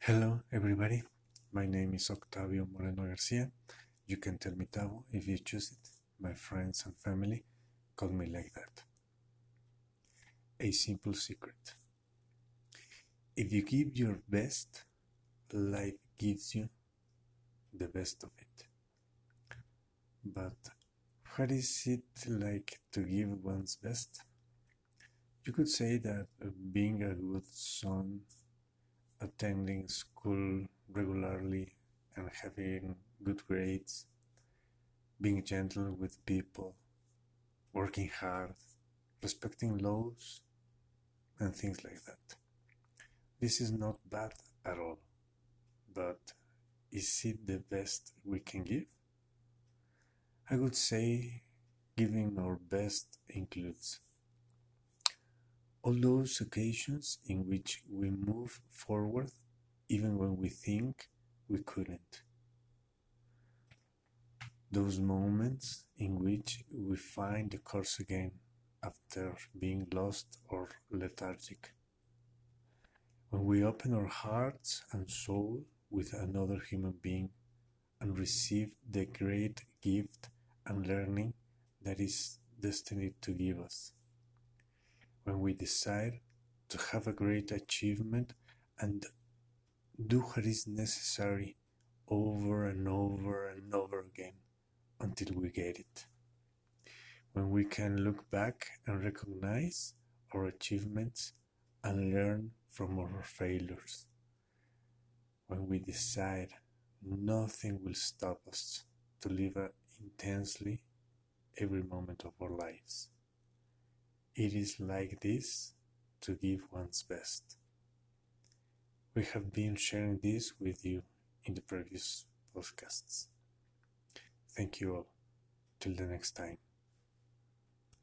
Hello, everybody. My name is Octavio Moreno Garcia. You can tell me Tavo if you choose it. My friends and family call me like that. A simple secret. If you give your best, life gives you the best of it. But what is it like to give one's best? You could say that being a good son attending school regularly and having good grades, being gentle with people, working hard, respecting laws, and things like that. This is not bad at all, but is it the best we can give? I would say giving our best includes all those occasions in which we move forward even when we think we couldn't. Those moments in which we find the course again after being lost or lethargic. When we open our hearts and soul with another human being and receive the great gift and learning that is destined to give us when we decide to have a great achievement and do what is necessary over and over and over again until we get it. When we can look back and recognize our achievements and learn from our failures. When we decide nothing will stop us to live intensely every moment of our lives. It is like this to give one's best. We have been sharing this with you in the previous podcasts. Thank you all. Till the next time.